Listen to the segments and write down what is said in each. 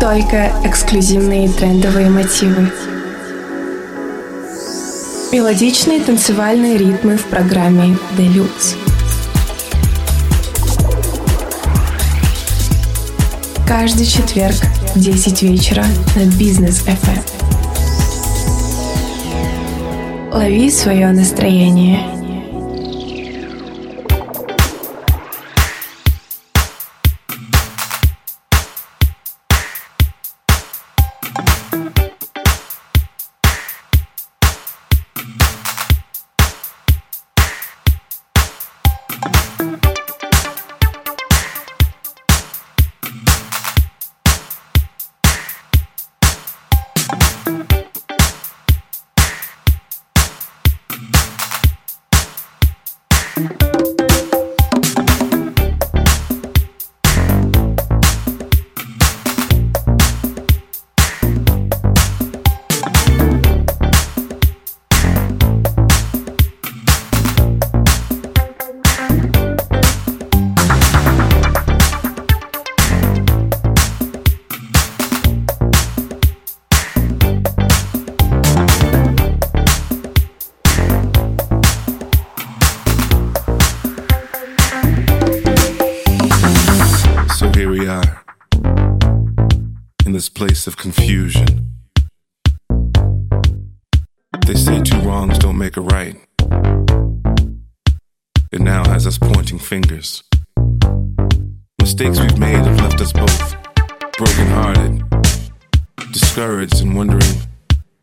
только эксклюзивные трендовые мотивы. Мелодичные танцевальные ритмы в программе Deluxe. Каждый четверг в 10 вечера на Бизнес FM. Лови свое настроение.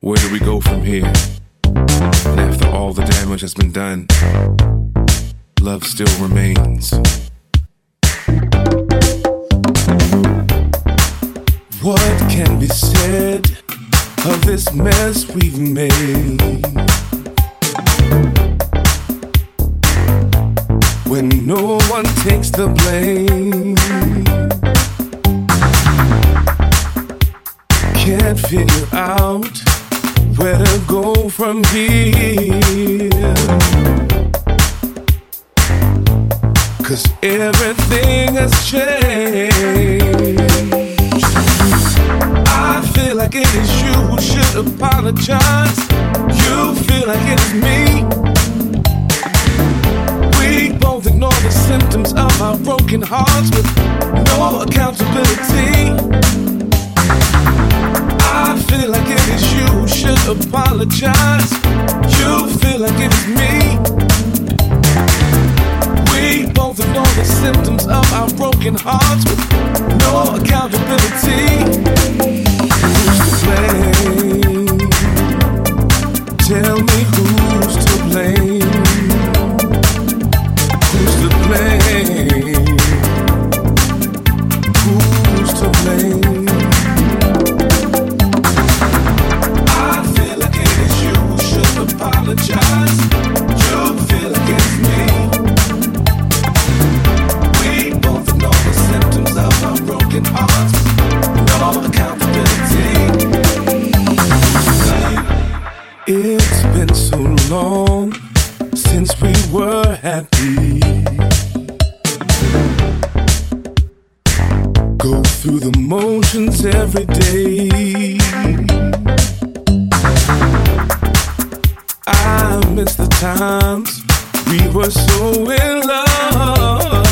Where do we go from here? And after all the damage has been done, love still remains. What can be said of this mess we've made? When no one takes the blame, can't figure out where to go from here. Cause everything has changed. I feel like it is you who should apologize. You feel like it's me. We both ignore the symptoms of our broken hearts with no accountability. I feel like it is you should apologize. You feel like it is me. We both ignore the symptoms of our broken hearts with no accountability. Who's to blame? Tell never happy. Go through the motions every day. I miss the times we were so in love.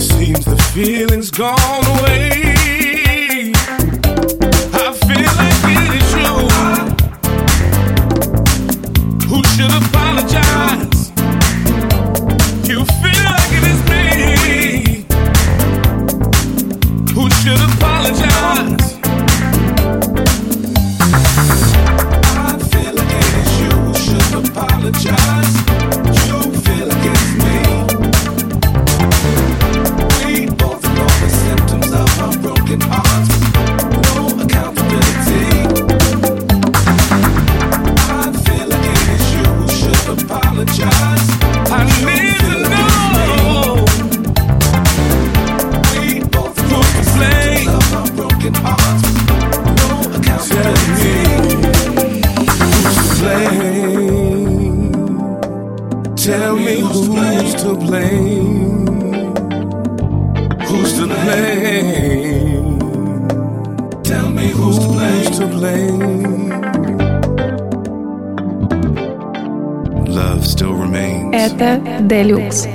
Seems the feeling's gone away. Deluxe.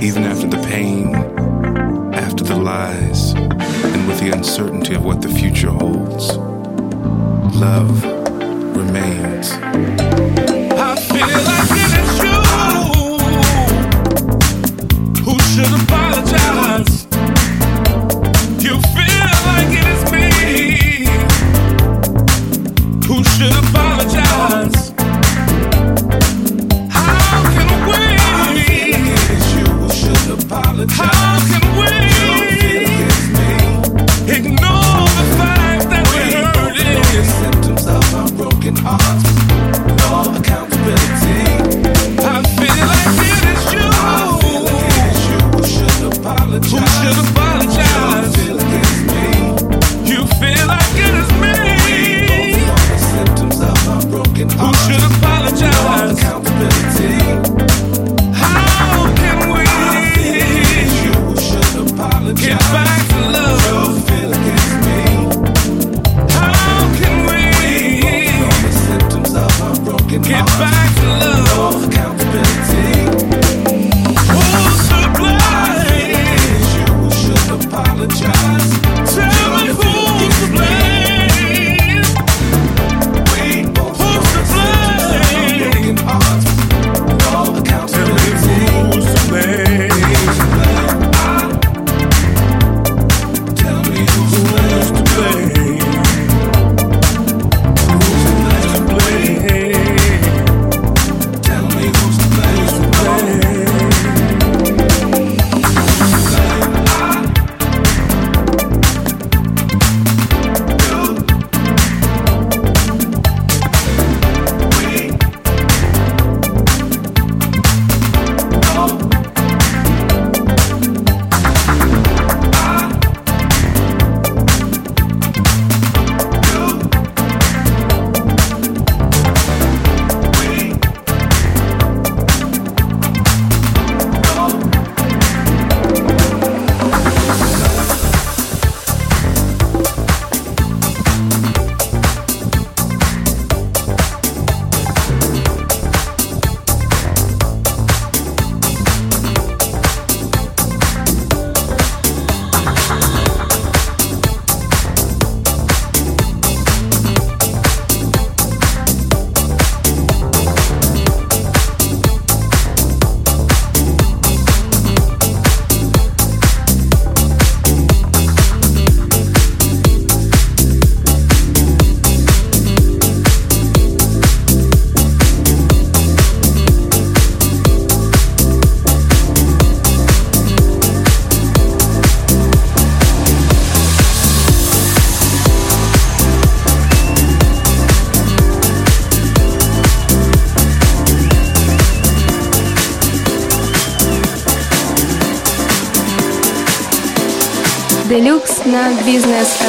Deluxe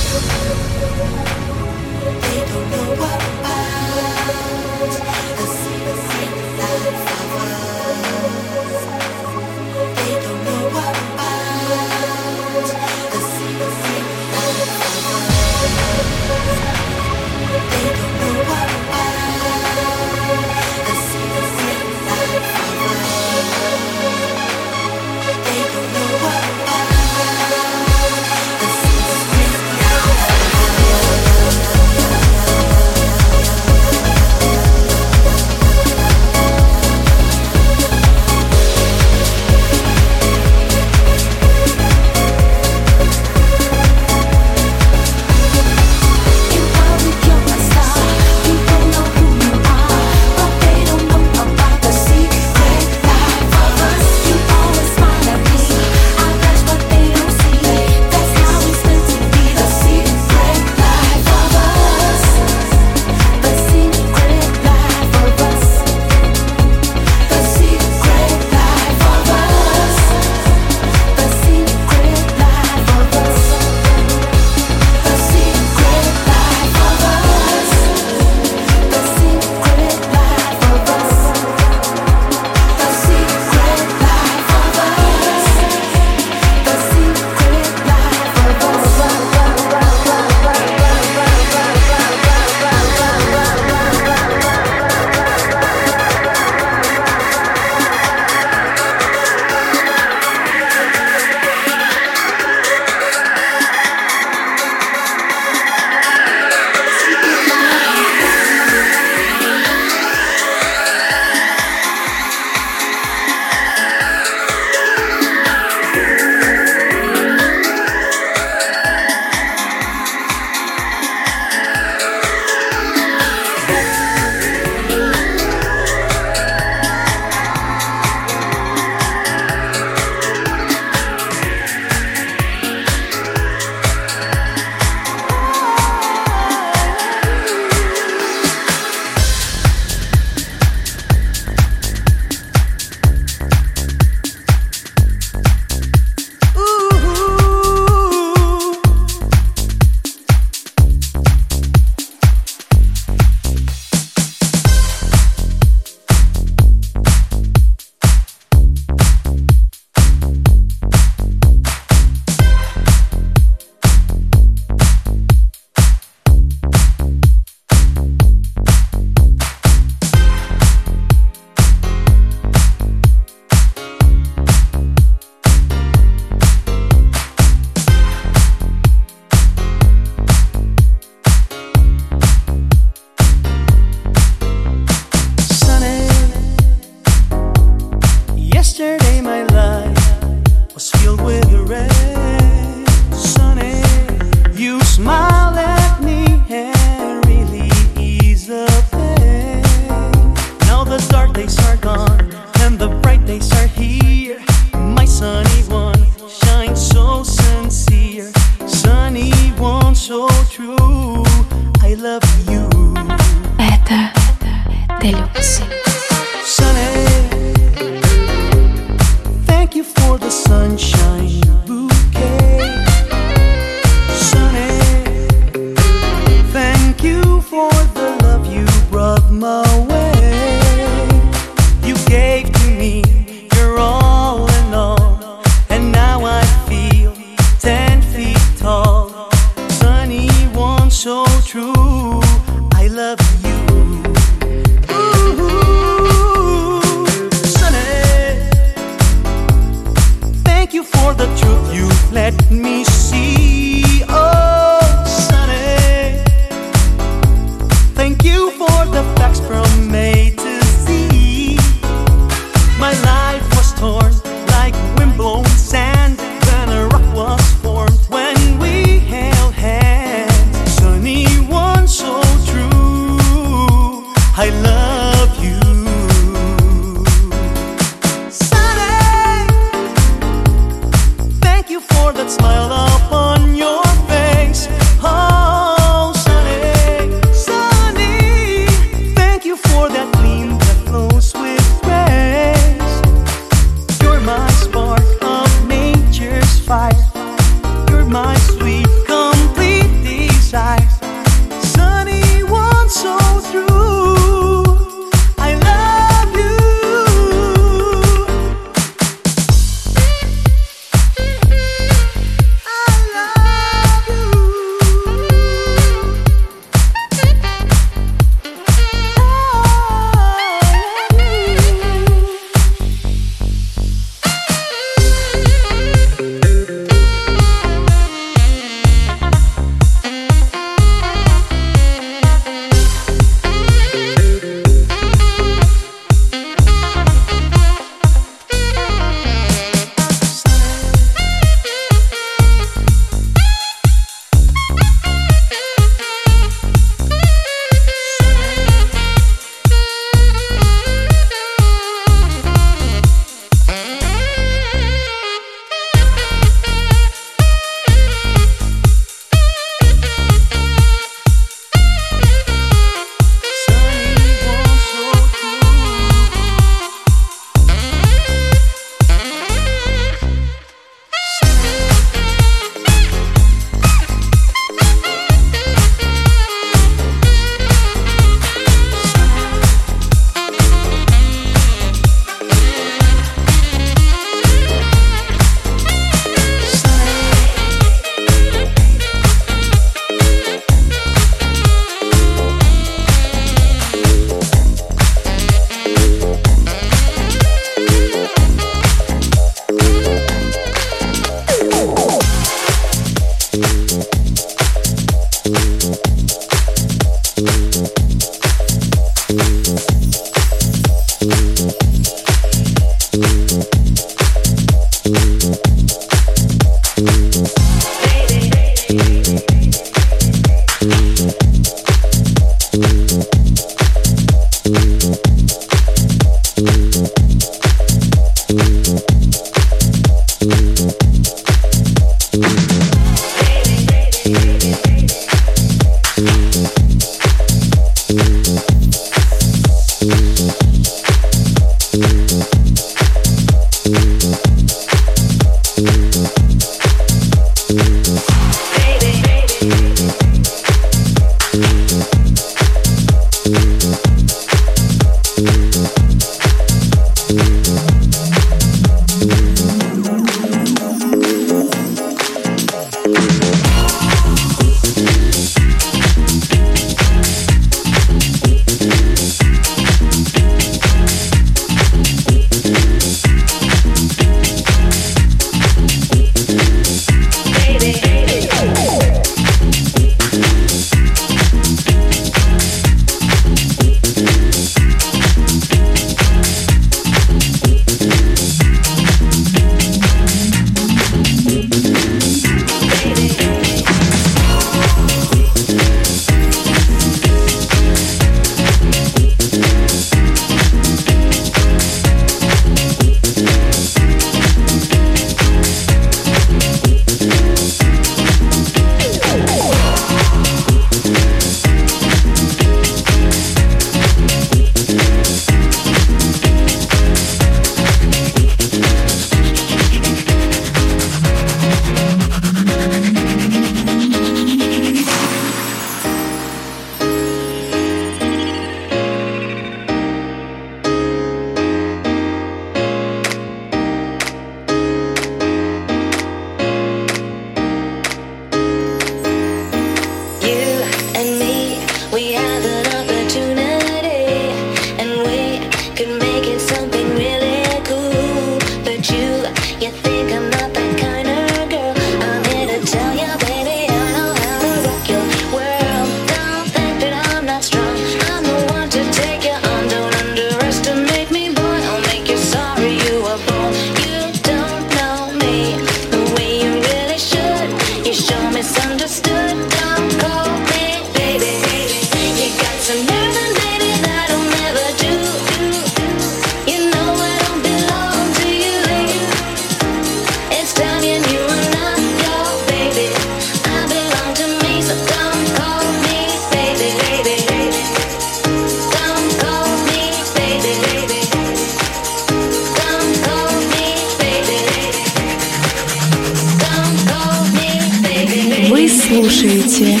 слушаете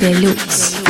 Делюкс.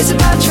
It's about you.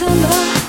怎么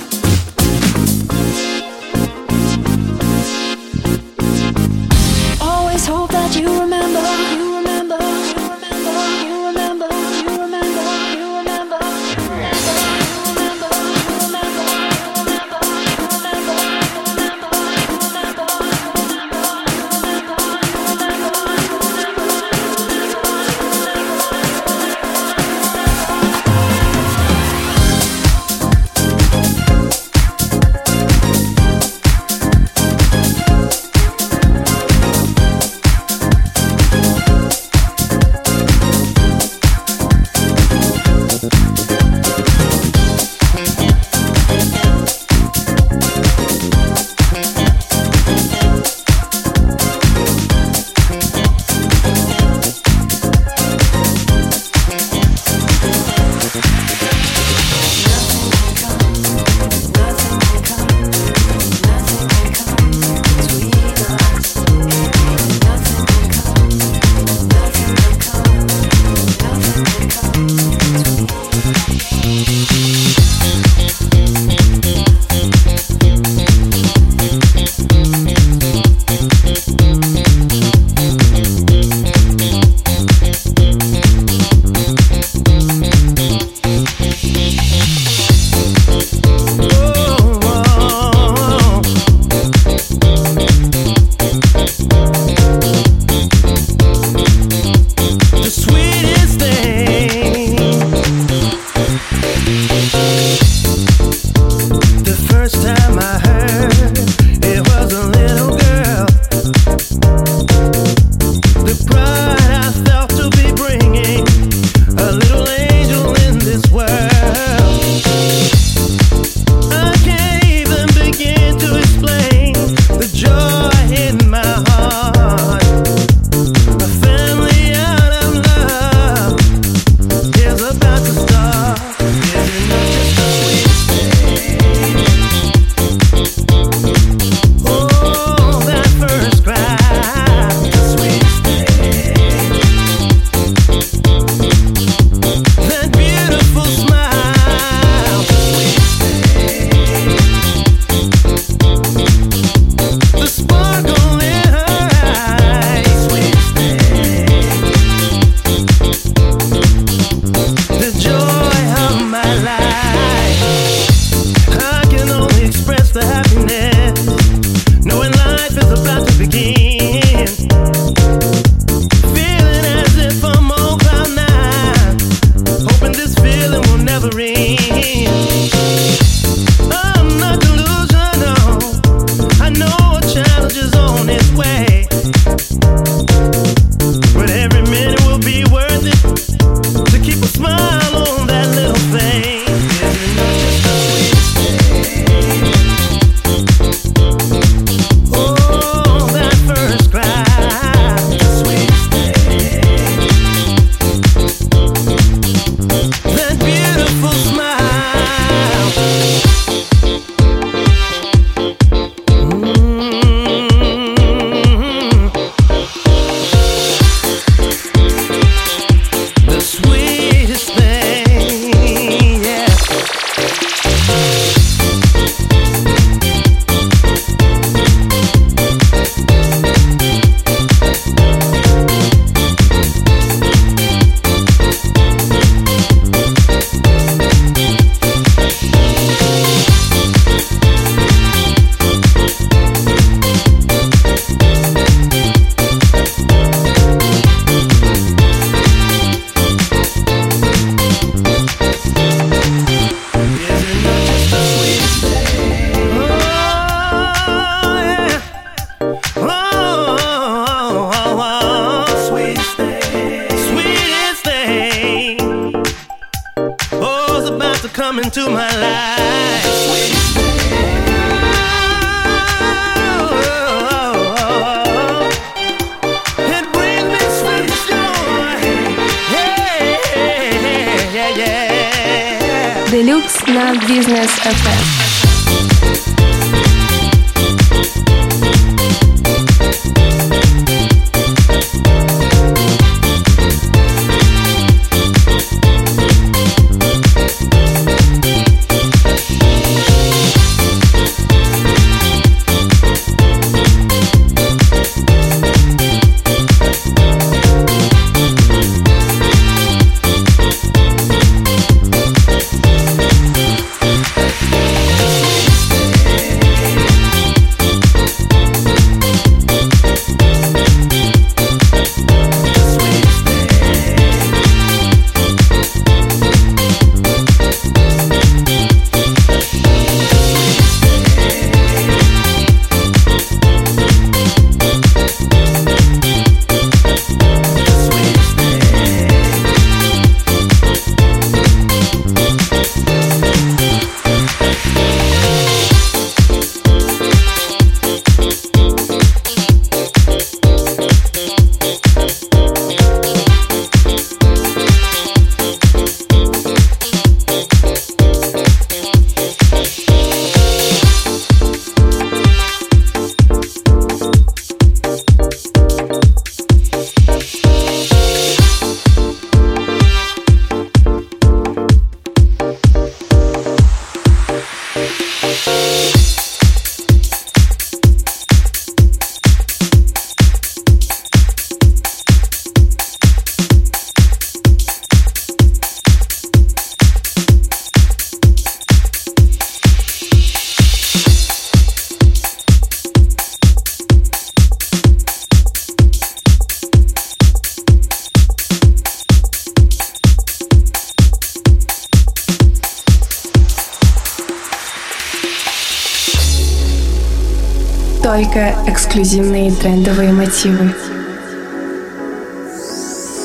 трендовые мотивы.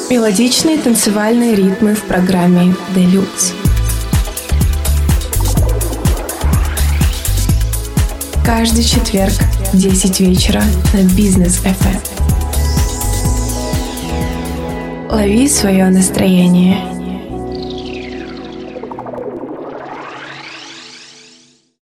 Мелодичные танцевальные ритмы в программе Deluxe. Каждый четверг в 10 вечера на Бизнес FM. Лови свое настроение.